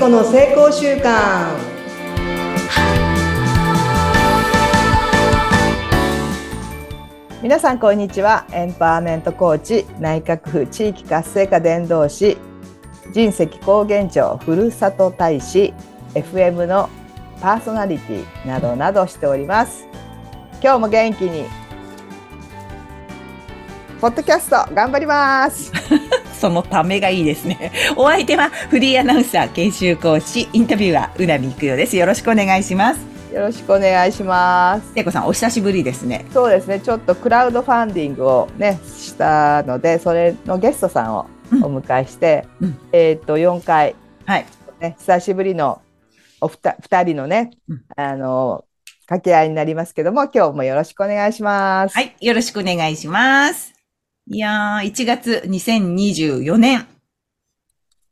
子の成功習慣皆さんこんにちは。エンパワーメントコーチ内閣府地域活性化伝道師人石高原町ふるさと大使 FM のパーソナリティなどなどしております。今日も元気にポッドキャスト頑張ります。そのためがいいですね。お相手はフリーアナウンサー研修講師インタビュアーうなみいくよです。よろしくお願いします。よろしくお願いします。聖子さんお久しぶりですね。そうですね。ちょっとクラウドファンディングをねしたので、それのゲストさんをお迎えして、うんえっ、と4回はい。ね久しぶりのおふた二人のね、うんあの掛け合いになりますけども、今日もよろしくお願いします。はい。よろしくお願いします。いやー、1月2024年。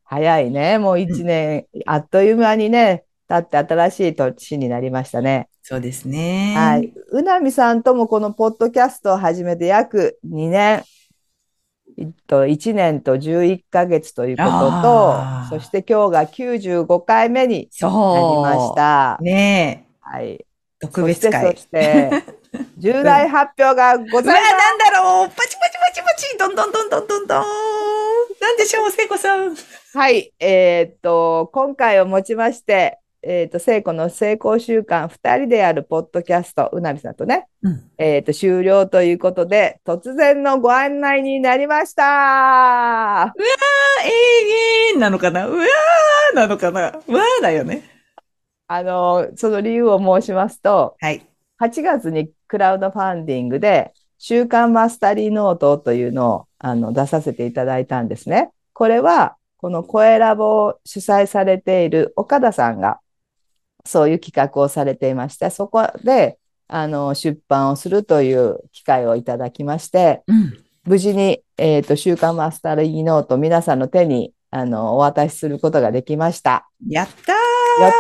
早いね。もう一年、あっという間にね、経って新しい年になりましたね。そうですね。はい。うなみさんともこのポッドキャストを始めて約2年、えっと、1年と11ヶ月ということとそして今日が95回目になり。ました。ねえ。はい。特別会。そして、そして 重大発表がございます。なんだろうパチパチパチパチどんどんどんどんどんどんなんでしょう、聖子さん。はい。えーっと、今回をもちまして、えーっと、聖子の成功習慣2人でやるポッドキャスト、うなみさんとね、うん。えーっと、終了ということで、突然のご案内になりました。あ、えー、なのかな？うわーなのかな？わーだよね。あの、その理由を申しますと、はい。8月にクラウドファンディングで、週刊マスタリーノートというのをあの出させていただいたんですね。これは、この声ラボを主催されている岡田さんが、そういう企画をされていまして、そこで、あの、出版をするという機会をいただきまして、うん。無事に、えっと、週刊マスタリーノート皆さんの手に、あの、お渡しすることができました。やったーやっ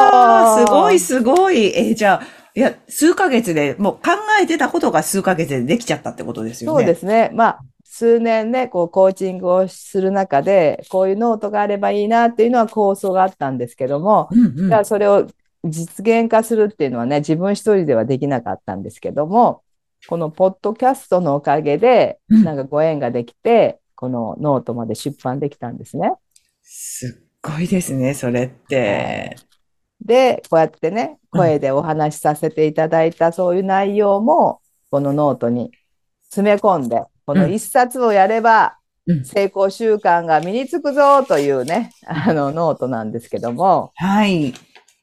たーすごいすごい。えーじゃあ、いや、数ヶ月で、もう考えてたことが数ヶ月でできちゃったってことですよね。。そうですすね。まあ、数年ね、こう、コーチングをする中で、こういうノートがあればいいなっていうのは構想があったんですけども、うんうん。それを実現化するっていうのはね、自分一人ではできなかったんですけども、このポッドキャストのおかげで、うんなんかご縁ができて、このノートまで出版できたんですね。すっごいですね、それって。で、こうやってね、うん声でお話しさせていただいたそういう内容も、このノートに詰め込んで、この一冊をやればうん成功習慣が身につくぞというね、あのノートなんですけども、はい。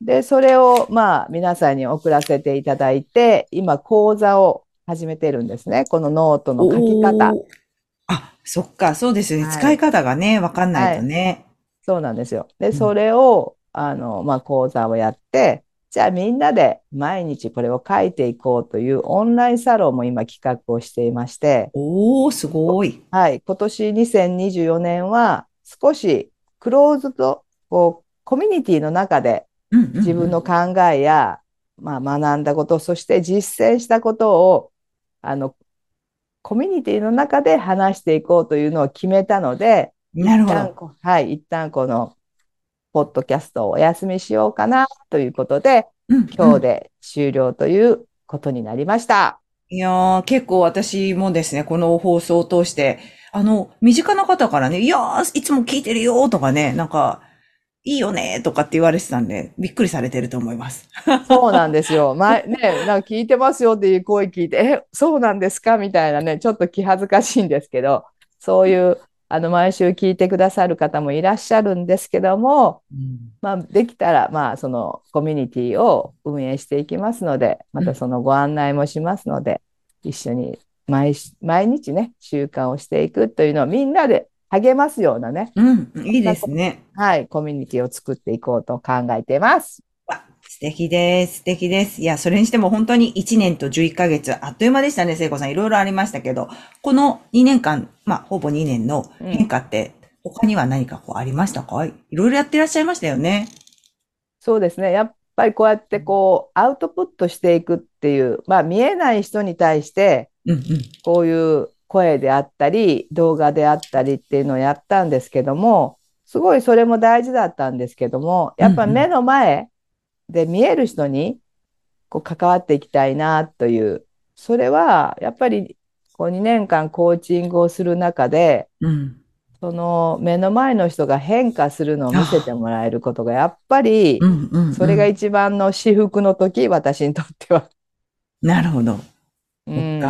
で、それをまあ皆さんに送らせていただいて、今講座を始めてるんですね。このノートの書き方。あ、そっか、そうですよね。はい使い方がね、わかんないとね。そうなんですよ。で、んそれを、あの、まあ、講座をやって、じゃあみんなで毎日これを書いていこうというオンラインサロンも今企画をしていまして、おー、すごい。はい、今年2024年は少しクローズド、こう、コミュニティの中で自分の考えや、まあ、学んだこと、そして実践したことを、あの、コミュニティの中で話していこうというのを決めたので、なるほど。はい、一旦この、ポッドキャストをお休みしようかなということで、うん今日で終了ということになりました。いやー、結構私もですね、この放送を通して、あの、身近な方からね、いやー、いつも聞いてるよとかね、なんか、いいよねとかって言われてたんで、びっくりされてると思います。そうなんですよ。前、ね、なんか聞いてますよっていう声聞いて、え、そうなんですか？みたいなね、ちょっと気恥ずかしいんですけど、そういう、あの、毎週聞いてくださる方もいらっしゃるんですけども、まあ、できたら、まあ、そのコミュニティを運営していきますので、またそのご案内もしますので、一緒に毎し、毎日ね、習慣をしていくというのをみんなで励ますようなね、うん、うん、いいですね。はい、コミュニティを作っていこうと考えています。わ素敵です。素敵です。いや、それにしても本当に1年と11ヶ月、あっという間でしたね、聖子さん。いろいろありましたけど、この2年間、まあ、ほぼ2年の変化って、他には何かこうありましたか？いろいろやってらっしゃいましたよね。そうですね。やっぱりこうやってこう、アウトプットしていくっていう、まあ見えない人に対して、うんうん。こういう声であったり、動画であったりっていうのをやったんですけども、すごいそれも大事だったんですけども、やっぱ目の前で見える人にこう関わっていきたいなという、それはやっぱりこう2年間コーチングをする中で、うん。その目の前の人が変化するのを見せてもらえることがやっぱり。それが一番の至福の時、私にとっては。なるほど。うん。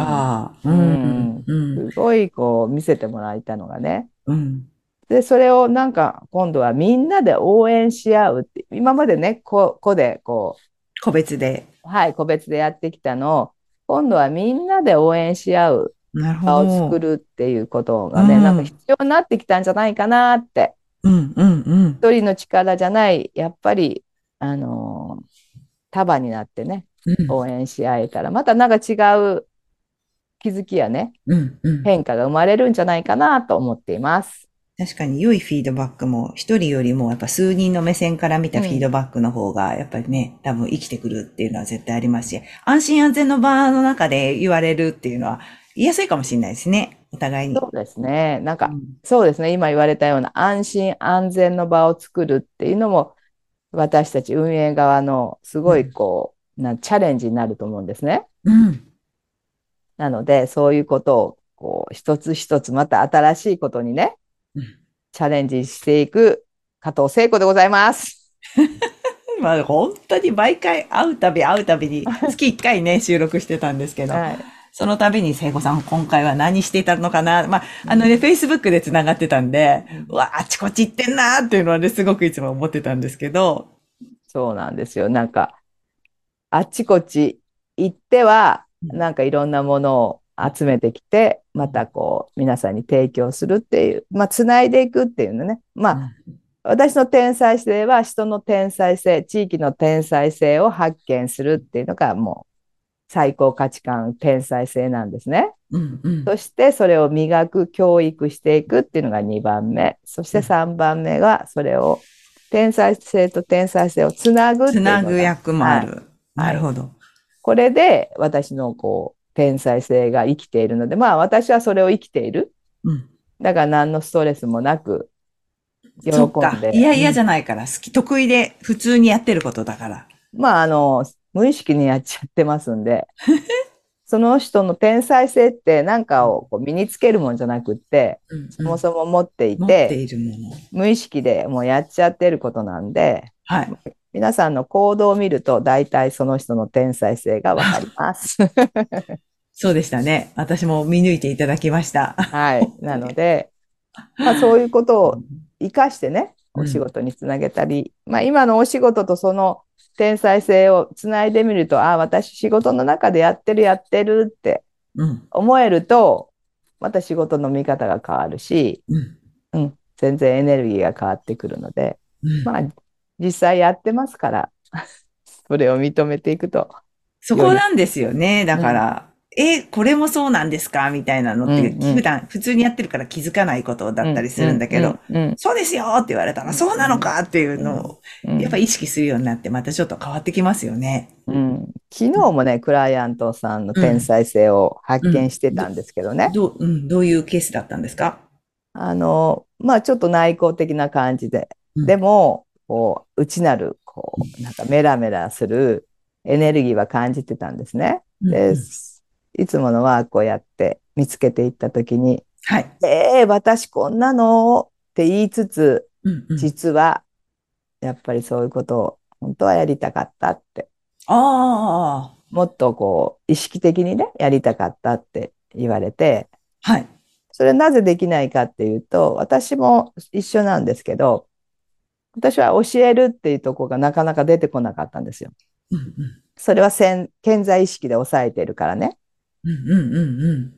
うん。すごいこう見せてもらえたのがね。うん。で、それをなんか今度はみんなで応援し合うって、今までね、こ個でこ個別で。う、はい、個別でやってきたのを、今度はみんなで応援し合う場を。作るっていうことがね、うんなんか必要になってきたんじゃないかなって。うんうんうん。一人の力じゃない、やっぱり、あのー束になってね、うん応援し合えたら、またなんか違う気づきやね、うんうん。変化が生まれるんじゃないかなと思っています。確かに良いフィードバックも一人よりもやっぱ数人の目線から見たフィードバックの方がやっぱりね、多分生きてくるっていうのは絶対ありますし、安心安全の場の中で言われるっていうのは言いやすいかもしれないですね。お互いに。そうですね。なんか、うんそうですね。今言われたような安心安全の場を作るっていうのも、私たち運営側のすごいこう、なチャレンジになると思うんですね。うん。なので、そういうことを、こう、一つ一つまた新しいことにね、うんチャレンジしていく加藤聖子でございます。まあ本当に毎回会うたび会うたびに月1回ね、収録してたんですけど、はい。その度に聖子さん今回は何していたのかな？まあ、あのね、Facebook で繋がってたんで、うわ、あちこち行ってんなーっていうのはね、すごくいつも思ってたんですけど、そうなんですよ。なんか、あっちこっち行っては、うんなんかいろんなものを集めてきて、またこう、皆さんに提供するっていう、まあ、つないでいくっていうのね。まあ、私の天才性は人の天才性、地域の天才性を発見するっていうのがもう最高価値観、天才性なんですね。うんうん。そしてそれを磨く、教育していくっていうのが2番目。そして3番目がそれを天才性と天才性をつなぐつなぐ役もある。はいなるほど。これで私のこう天才性が生きているので、まあ私はそれを生きている。うん。だから何のストレスもなく喜そっかん。で。いやいやじゃないから、好き、得意で普通にやってることだから。まあ、あの、無意識にやっちゃってますんで、その人の天才性って何かをこう身につけるもんじゃなくって、そもそも持っていてて、いるもの。無意識でもうやっちゃってることなんで、はい。皆さんの行動を見ると大体その人の天才性がわかります。そうでしたね。私も見抜いていただきました。はい。なので、まあ、そういうことを活かしてね、うんお仕事につなげたり、まあ今のお仕事とその天才性をつないでみると、ああ、私仕事の中でやってるやってるってうん。思えると、また仕事の見方が変わるし、うん。うん、全然エネルギーが変わってくるので、うんまあ実際やってますから、それを認めていくと。そこなんですよね。だから、え、これもそうなんですか？みたいなのって、うんうん。普段、普通にやってるから気づかないことだったりするんだけど、うん、うんそうですよって言われたら、そうなのかっていうのを、うんやっぱ意識するようになって、またちょっと変わってきますよね。うん、昨日もね、クライアントさんの天才性を発見してたんですけどね。どう、うん、どういうケースだったんですか？あの、まあちょっと内向的な感じで、うん。でも、こう、内なる、こう、なんかメラメラするエネルギーは感じてたんですね。で、いつものワークをやって見つけていったときに、はい。えー、私こんなのって言いつつ、うんうん実は、やっぱりそういうことを本当はやりたかったって、あもっとこう、意識的にね、やりたかったって言われて、あ、はい。それなぜできないかっていうと、私も一緒なんですけど、私は教えるっていうところがなかなか出てこなかったんですよ。うんうんそれは潜潜在意識で抑えているからね。うんうんうん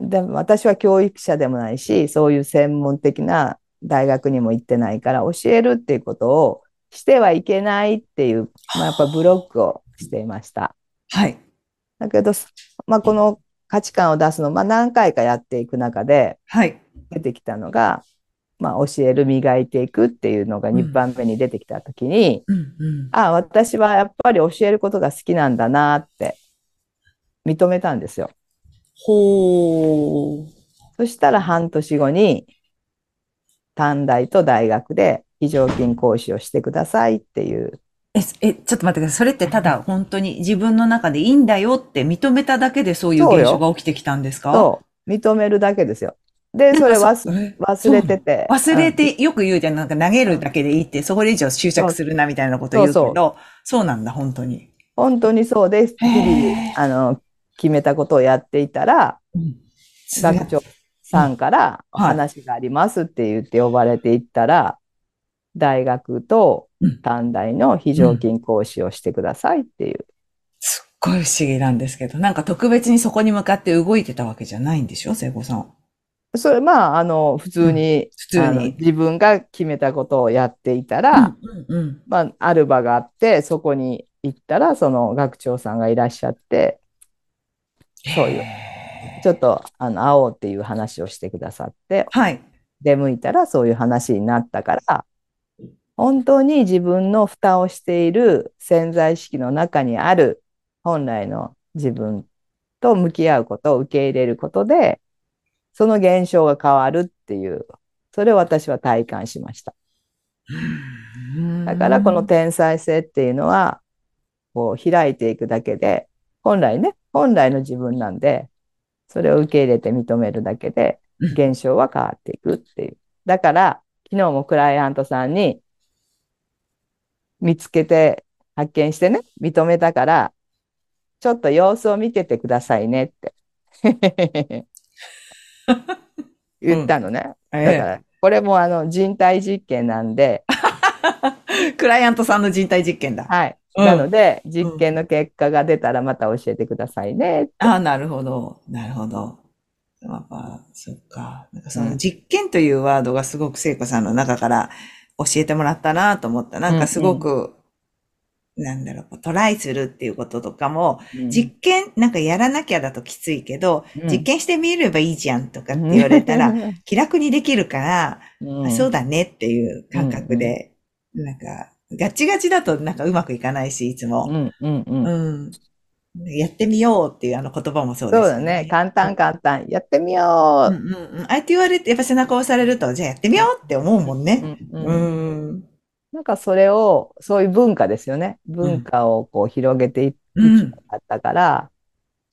うん。でも私は教育者でもないし、そういう専門的な大学にも行ってないから、教えるっていうことをしてはいけないっていう、まあ、やっぱブロックをしていました。はい。だけど、まあ、この価値観を出すの、まあ、何回かやっていく中ではい。出てきたのが、まあ、教える、磨いていくっていうのが2番目に出てきたときに、うんうん。あ、私はやっぱり教えることが好きなんだなって認めたんですよ。ほー。そしたら半年後に、短大と大学で非常勤講師をしてくださいっていう。え、え、ちょっと待ってください。それってただ本当に自分の中でいいんだよって認めただけでそういう現象が起きてきたんですか？そう。認めるだけですよ。で、それなんか忘れてて。忘れうんてよく言うじゃん。なんか投げるだけでいいって、そこで以上執着するなみたいなこと言うけそうど、そうなんだ、本当に。本当にそうです。日へ々、あの、決めたことをやっていたら、学長さんからはい。話がありますって言って呼ばれていったら、大学とうん。短大の非常勤講師をしてくださいっていう。すっごい不思議なんですけど、なんか特別にそこに向かって動いてたわけじゃないんでしょ？聖子さん。それ、まあ、あの、普通に、普通に。自分が決めたことをやっていたら、うんうんまあ、ある場があって、そこに行ったら、その学長さんがいらっしゃって、そういうちょっと、あの、会おうっていう話をしてくださって、はい。出向いたらそういう話になったから、本当に自分の蓋をしている潜在意識の中にある本来の自分と向き合うことを受け入れることで、その現象が変わるっていう、それを私は体感しました。だからこの天才性っていうのは、こう開いていくだけで、本来ね、本来の自分なんで、それを受け入れて認めるだけで、うん現象は変わっていくっていう。だから、昨日もクライアントさんに見つけて、発見してね、認めたから、ちょっと様子を見ててくださいねって 言ったのね。だかえら、これもあの人体実験なんで、え クライアントさんの人体実験だ。はい。うんなので、実験の結果が出たらまた教えてくださいね。ああ、なるほど。なるほど。やっぱ、そっか。なんかそのうん実験というワードがすごく聖子さんの中から教えてもらったなと思った。なんかすごく、なんだろう、トライするっていうこととかも、うん実験、なんかやらなきゃだときついけど、うん実験してみればいいじゃんとかって言われたら、、気楽にできるから、うんあそうだねっていう感覚で、なんか、ガチガチだとなんかうまくいかないし、いつも。うんうんうんうん。やってみようっていうあの言葉もそうですよそうだね。簡単簡単。やってみようんうんうん。ああやって言われて、やっぱ背中を押されると、じゃあやってみようって思うもんう。ね。うんううんん。なんかそれを、そういう文化ですよね。文化をこう広げていったから、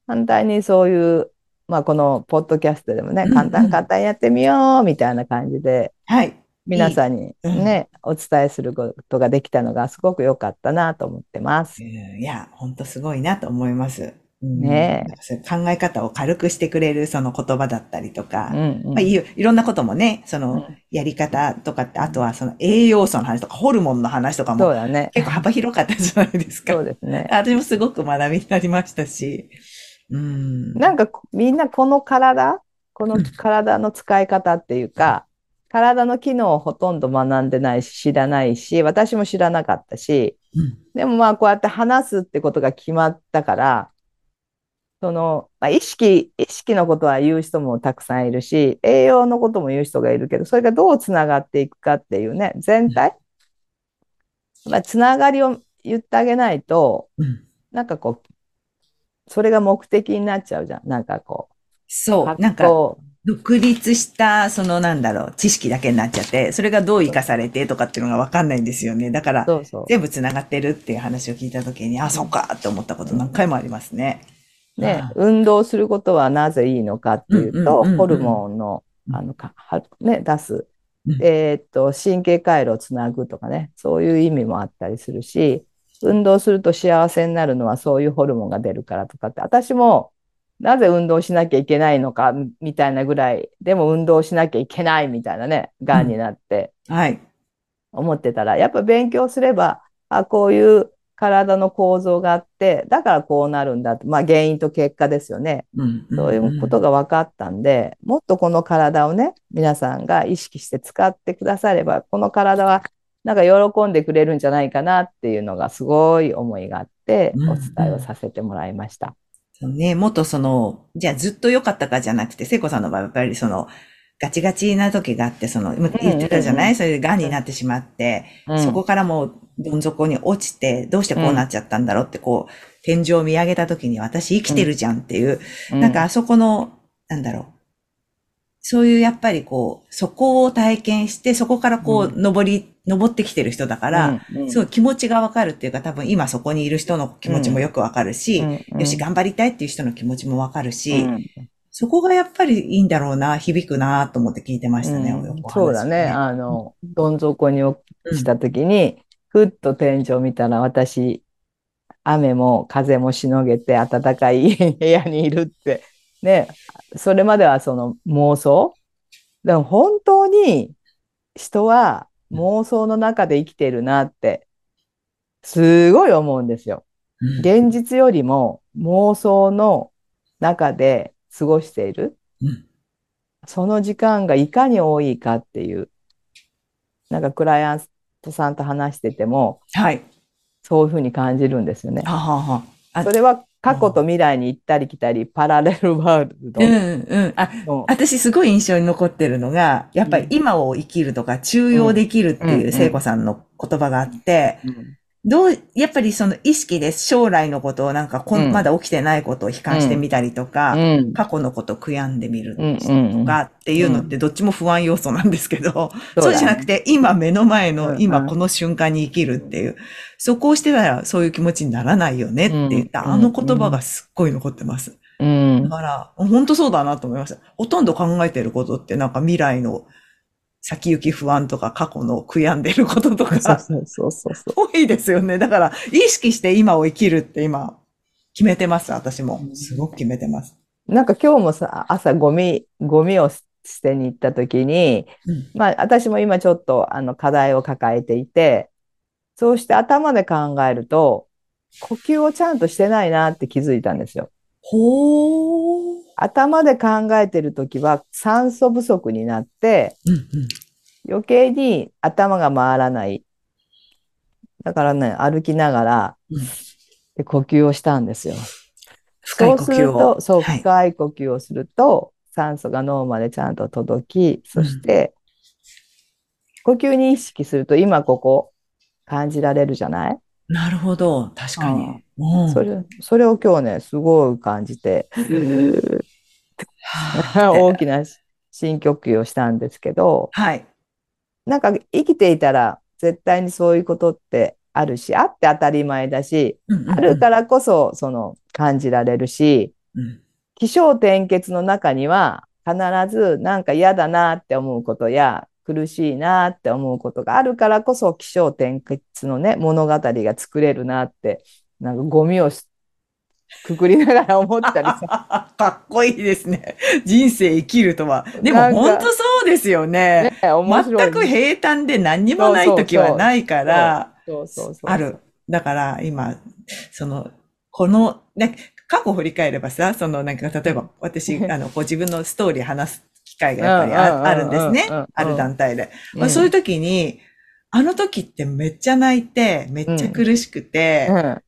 反対にそういう、まあこのポッドキャストでもね、うんうん簡単簡単やってみようみたいな感じで、はい。皆さんにうんね、お伝えすることができたのがすごく良かったなと思ってます。うんいや、ほんとすごいなと思います。うんね考え方を軽くしてくれるその言葉だったりとか、うんうんまあ、いろんなこともね、そのうんやり方とかって、あとはその栄養素の話とか、ホルモンの話とかもそうだね。結構幅広かったじゃないですか。そうですね。私もすごく学びになりましたし。うん。なんかこみんなこの体、この体の使い方っていうか、体の機能をほとんど学んでないし、知らないし、私も知らなかったし、うんでもまあこうやって話すってことが決まったから、その、まあ、意識、意識のことは言う人もたくさんいるし、栄養のことも言う人がいるけど、それがどうつながっていくかっていうね、全体、まあ、つながりを言ってあげないと、うんなんかこう、それが目的になっちゃうじゃん。なんかこう。そう、なんか、こ独立した、そのなんだろう、知識だけになっちゃって、それがどう活かされてとかっていうのがわかんないんですよね。だからう、そうそう。全部繋がってるっていう話を聞いたときに、あ、そうかって思ったこと何回もありますね。ねあ、運動することはなぜいいのかっていうと、ホルモンの、うんあの、かはね、出すうん。えーっと、神経回路をつなぐとかね、そういう意味もあったりするし、運動すると幸せになるのはそういうホルモンが出るからとかって、私もなぜ運動しなきゃいけないのかみたいなぐらい、でも運動しなきゃいけないみたいなね、がんになってはい。思ってたら、やっぱ勉強すれば、あ、こういう体の構造があって、だからこうなるんだと、まあ原因と結果ですよね。うんそういうことが分かったんで、もっとこの体をね、皆さんが意識して使ってくだされば、この体はなんか喜んでくれるんじゃないかなっていうのがすごい思いがあって、うんお伝えをさせてもらいました。そうね、もっとその、じゃあずっと良かったかじゃなくて、聖子さんの場合はやっぱりその、ガチガチな時があって、その、今言ってたじゃない、うんうんうんそれで癌になってしまって、うん。そこからもうどん底に落ちて、どうしてこうなっちゃったんだろうって、こう、天井を見上げた時に私生きてるじゃんっていう、うん。なんかあそこの、なんだろう、そういうやっぱりこう、そこを体験して、そこからこう、登り、登ってきてる人だから、すごい気持ちがわかるっていうか、多分今そこにいる人の気持ちもよくわかるし、よし、頑張りたいっていう人の気持ちもわかるし、うんそこがやっぱりいいんだろうな、響くなと思って聞いてましたね。うんそうだね。あの、どん底に落ちた時に、ふっと天井見たら私、雨も風もしのげて暖かい部屋にいるって。ね。それまではその妄想。でも本当に人は妄想の中で生きてるなって、すごい思うんですよ。うん現実よりも妄想の中で過ごしている。うんその時間がいかに多いかっていう。なんかクライアントさんと話してても、はい。そういうふうに感じるんですよね。はあはあはあそれは過去と未来に行ったり来たり、パラレルワールドうんうん。あ、の。私すごい印象に残ってるのが、やっぱり今を生きるとか、中庸できるってうん。いう聖子さんの言葉があって、うんどう、やっぱりその意識で将来のことをなんかこん、うん。まだ起きてないことを悲観してみたりとか、うん。過去のことを悔やんでみるとうんかっていうのってどっちも不安要素なんですけど、そうそうじゃなくて今目の前の今この瞬間に生きるっていう、そこをしてたらそういう気持ちにならないよねって言った、うん。あの言葉がすっごい残ってます。うん。だから、本当そうだなと思いました。ほとんど考えてることってなんか未来の先行き不安とか過去の悔やんでることとか そうそうそうそう。多いですよね。だから、意識して今を生きるって今、決めてます、私も。すごく決めてます。なんか今日もさ、朝ゴミ、ゴミを捨てに行った時に、うん。まあ私も今ちょっとあの課題を抱えていて、そうして頭で考えると、呼吸をちゃんとしてないなって気づいたんですよ。ほー。頭で考えてる時は酸素不足になって、うんうん。余計に頭が回らない。だからね、歩きながらうんで呼吸をしたんですよ。深い呼そうする吸を。と、そう、はい。深い呼吸をすると、酸素が脳までちゃんと届き、そして、呼吸に意識すると、今ここ感じられるじゃない？なるほど。確かに。うんそれ、それを今日ね、すごい感じて、は 大きな深呼吸をしたんですけど、はい。なんか生きていたら絶対にそういうことってあるし、あって当たり前だし、うんうんうんあるからこそその感じられるし、うん起承転結の中には必ずなんか嫌だなって思うことや苦しいなって思うことがあるからこそ起承転結のね物語が作れるなってなんかゴミをしくくりながら思ったりさ。かっこいいですね。人生生きるとは。でも本当そうですよね。ね。全く平坦で何にもない時はないから、ある。だから今、その、この、ね、過去を振り返ればさ、そのなんか例えば私、あの、こう自分のストーリー話す機会がやっぱりうんうんうんうんああるんですねうんうん。ある団体で。うんまあそういう時に、あの時ってめっちゃ泣いて、めっちゃ苦しくて、うん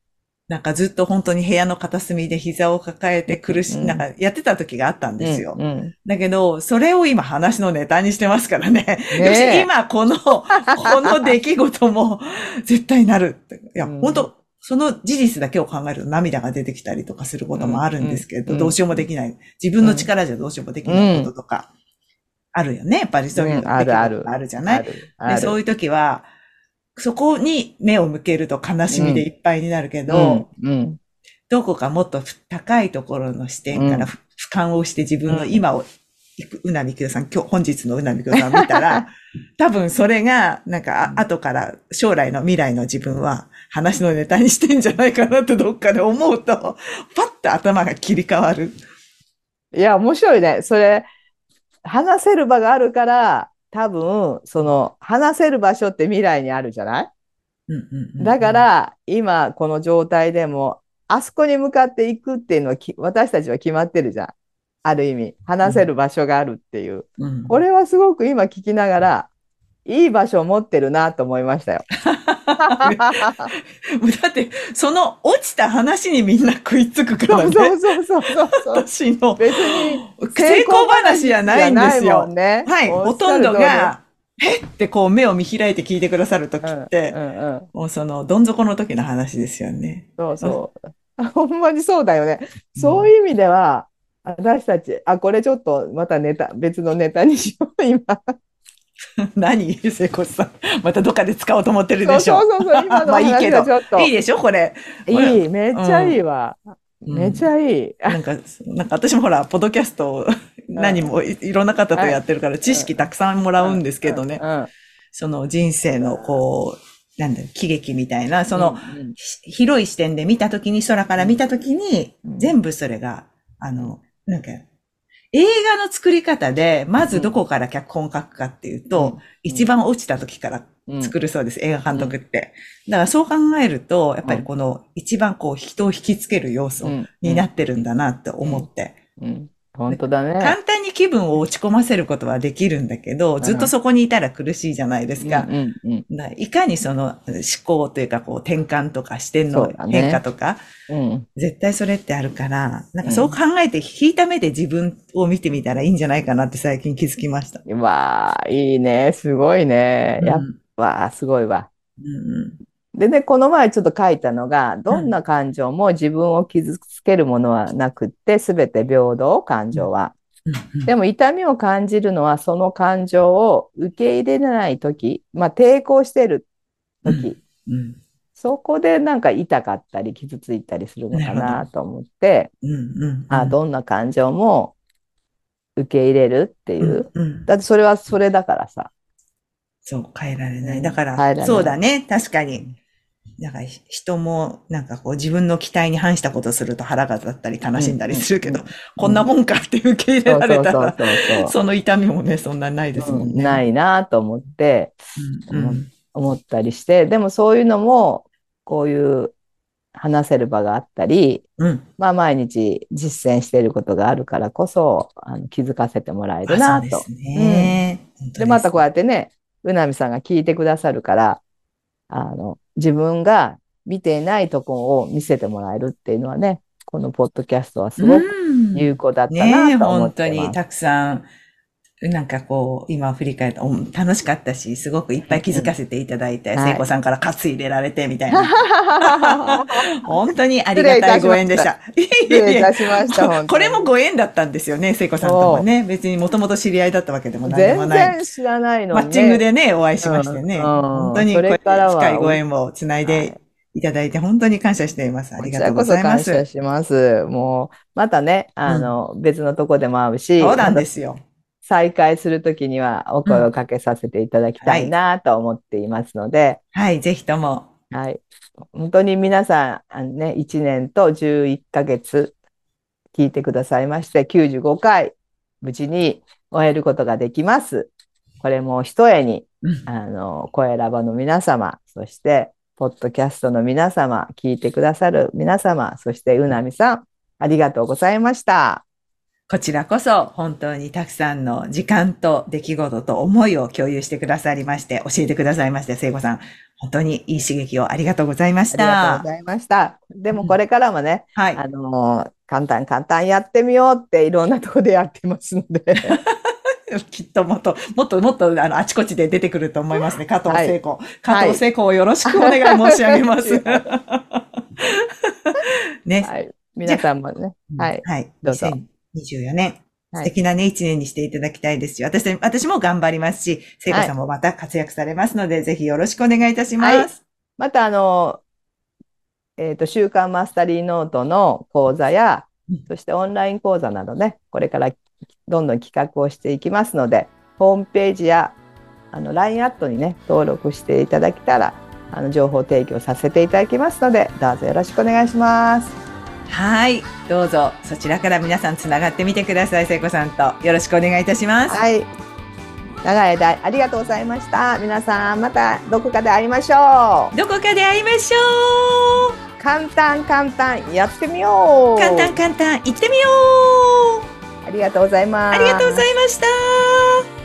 なんかずっと本当に部屋の片隅で膝を抱えて苦し、うんなんかやってた時があったんですよ。うんうんだけど、それを今話のネタにしてますからね。ね今この、この出来事も絶対なるって。いや、うん本当その事実だけを考えると涙が出てきたりとかすることもあるんですけど、うんどうしようもできない。自分の力じゃどうしようもできないこととか、あるよね。やっぱりそういううんあるある出来事があるじゃない、で、るそういう時は、そこに目を向けると悲しみでいっぱいになるけど、うんうんどこかもっと高いところの視点から俯瞰をして自分の今を、うなみくださん、今日、本日のうなみくださんを見たら、多分それが、なんか、あ後から将来の未来の自分は話のネタにしてんじゃないかなってどっかで思うと、パッと頭が切り替わる。いや、面白いね。それ、話せる場があるから、多分、その、話せる場所って未来にあるじゃない？うんうんうんだか、ら、今、この状態でも、あそこに向かっていくっていうのはき、私たちは決まってるじゃん。ある意味、話せる場所があるっていう。うん。これはすごく今聞きながら、いい場所を持ってるなと思いましたよ。だって、その落ちた話にみんな食いつくからそうね。そうそうそうそう。私の別に成功話じゃないんですよ。ね。はい、ほとんどが、え？ってこう目を見開いて聞いてくださるときって、うんうんうん、もうその、どん底の時の話ですよね。そうそう。ほんまにそうだよね。そういう意味では、私たち、あ、これちょっとまたネタ、別のネタにしよう、今。何？聖子さん。またどっかで使おうと思ってるでしょ。そうそうそう、今の まあいいけど話がちょっと。いいでしょこれ。いい、めっちゃいいわ。うんめっちゃいい。なんか、なんか私もほら、ポッドキャストを何もいいろんな方とやってるから、知識たくさんもらうんですけどね。うん。その人生のこう、なんだろう、喜劇みたいな、その、うんひ広い視点で見たときに、空から見たときに、うん全部それが、あの、なんか、映画の作り方で、まずどこから脚本を書くかっていうと、一番落ちた時からうん。作るそうです、映画監督って。だからそう考えると、やっぱりこの一番こう人を引きつける要素うん。になってるんだなって思って。うん。本当だね。簡単に気分を落ち込ませることはできるんだけど、ずっとそこにいたら苦しいじゃないですか。うんうんだからいかにその思考というかこう転換とか視点の変化とか、うん。絶対それってあるから、なんかそう考えて引いた目で自分を見てみたらいいんじゃないかなって最近気づきました。うん。わあ、いいね。すごいね。やっうんわあ、すごいわ。うんでね、この前ちょっと書いたのが、どんな感情も自分を傷つけるものはなくって、すべて平等、感情は。うんでも痛みを感じるのはその感情を受け入れないとき、まあ抵抗してるとき、うんそこでなんか痛かったり傷ついたりするのかなと思って、あ、どんな感情も受け入れるっていう。だってそれはそれだからさ。そう、変えられない。うんだから、そうだね、確かに。だからひ人も、なんかこう自分の期待に反したことすると腹が立ったり悲しんだりするけど、うんこんなもんかって受け入れられたら、その痛みもね、そんなないですもんね。。うんないいなと思って、うんうん思ったりして、でもそういうのも、こういう話せる場があったり、うん。まあ毎日実践していることがあるからこそ、あの気づかせてもらえるあなと。そうですね。本当で、ですまたこうやってね、うなみさんが聞いてくださるから、あの、自分が見ていないとこを見せてもらえるっていうのはね、このポッドキャストはすごくうん有効だったなと思本当ってます。にたくさん、なんかこう、今振り返った、うん楽しかったし、すごくいっぱい気づかせていただいて、はい聖子さんからカツ入れられてみたいな。本当にありがたいご縁でした。い失礼いたしました、本当にこれもご縁だったんですよね、聖子さんともね。別にもともと知り合いだったわけでも何でも全ない。然知らないの。マッチングでね、お会いしましてね。うん本当にこれからは深いご縁をつないでいただいて、本当に感謝しています。ありがとうございまこちらこそ感謝す。します。もう、またね、あの、別のとこでも会うし、そうなんですよ。再会するときにはお声をかけさせていただきたいなと思っていますので、はい、ぜひとも。はい。本当に皆さん、ね、1年と11ヶ月聞いてくださいまして、95回無事に終えることができます。これも一重に、うんあの、声ラバの皆様、そして、ポッドキャストの皆様、聞いてくださる皆様、そして、うなみさん、ありがとうございました。こちらこそ本当にたくさんの時間と出来事と思いを共有してくださりまして、教えてくださいまして、聖子さん、本当にいい刺激をありがとうございましありがとうたご。ざいました。でもこれからもね、はい。あの簡単簡単やってみようっていろんなとこでやってますので、きっともっと、もっともっとあのあちこちで出てくると思いますね。加藤聖子。加藤聖子をよろしくお願い申し上げます。ね。はい、皆さんもね、はい、はい。どうぞ2024年。はい素敵なね、一年にしていただきたいですし、私、私も頑張りますし、聖子さんもまた活躍されますので、ぜひよろしくお願いいたします。またあの、えっ、と、週刊マスタリーノートの講座やうん、そしてオンライン講座などね、これからどんどん企画をしていきますので、ホームページやあの LINE アットにね、登録していただけたら、あの情報提供させていただきますので、どうぞよろしくお願いします。はい。どうぞ、そちらから皆さんつながってみてください、聖子さんと。よろしくお願いいたします。はい。長い間ありがとうございました。皆さん、またどこかで会いましょう。どこかで会いましょ簡単簡単やってみよう。う簡単簡単、行ってみようありがとうございます。ありがとうございました